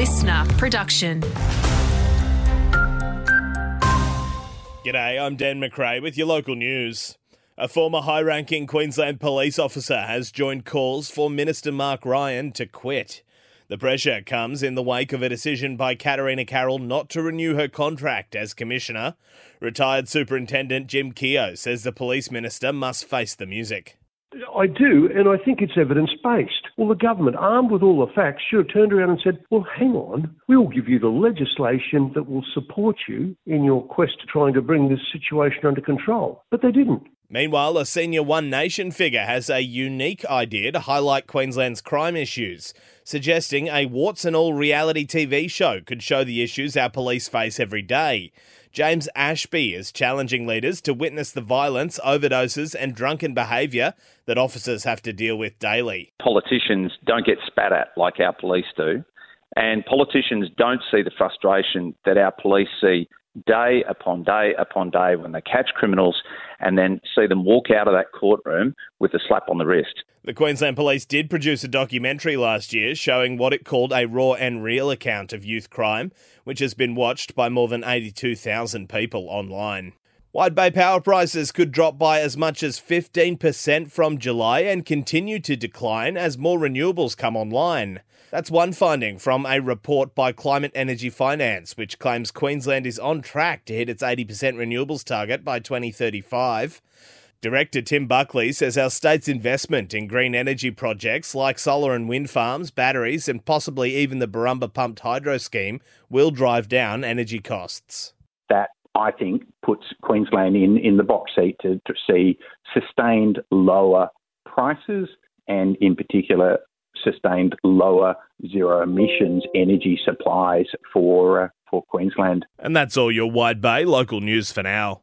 listener production. G'day, I'm Dan McRae with your local news. A former high ranking Queensland police officer has joined calls for Minister Mark Ryan to quit. The pressure comes in the wake of a decision by Katarina Carroll not to renew her contract as Commissioner. Retired Superintendent Jim Keogh says the police minister must face the music. I do, and I think it's evidence based. Well, the government, armed with all the facts, should have turned around and said, Well, hang on, we'll give you the legislation that will support you in your quest to trying to bring this situation under control. But they didn't. Meanwhile, a senior One Nation figure has a unique idea to highlight Queensland's crime issues, suggesting a warts and all reality TV show could show the issues our police face every day. James Ashby is challenging leaders to witness the violence, overdoses, and drunken behaviour that officers have to deal with daily. Politicians don't get spat at like our police do, and politicians don't see the frustration that our police see day upon day upon day when they catch criminals and then see them walk out of that courtroom with a slap on the wrist. The Queensland Police did produce a documentary last year showing what it called a raw and real account of youth crime, which has been watched by more than 82,000 people online. Wide Bay power prices could drop by as much as 15% from July and continue to decline as more renewables come online. That's one finding from a report by Climate Energy Finance, which claims Queensland is on track to hit its 80% renewables target by 2035. Director Tim Buckley says our state's investment in green energy projects like solar and wind farms, batteries, and possibly even the Borumba pumped hydro scheme will drive down energy costs. That I think, puts Queensland in, in the box seat to, to see sustained lower prices and, in particular, sustained lower zero emissions energy supplies for uh, for Queensland. And that's all your Wide Bay local news for now.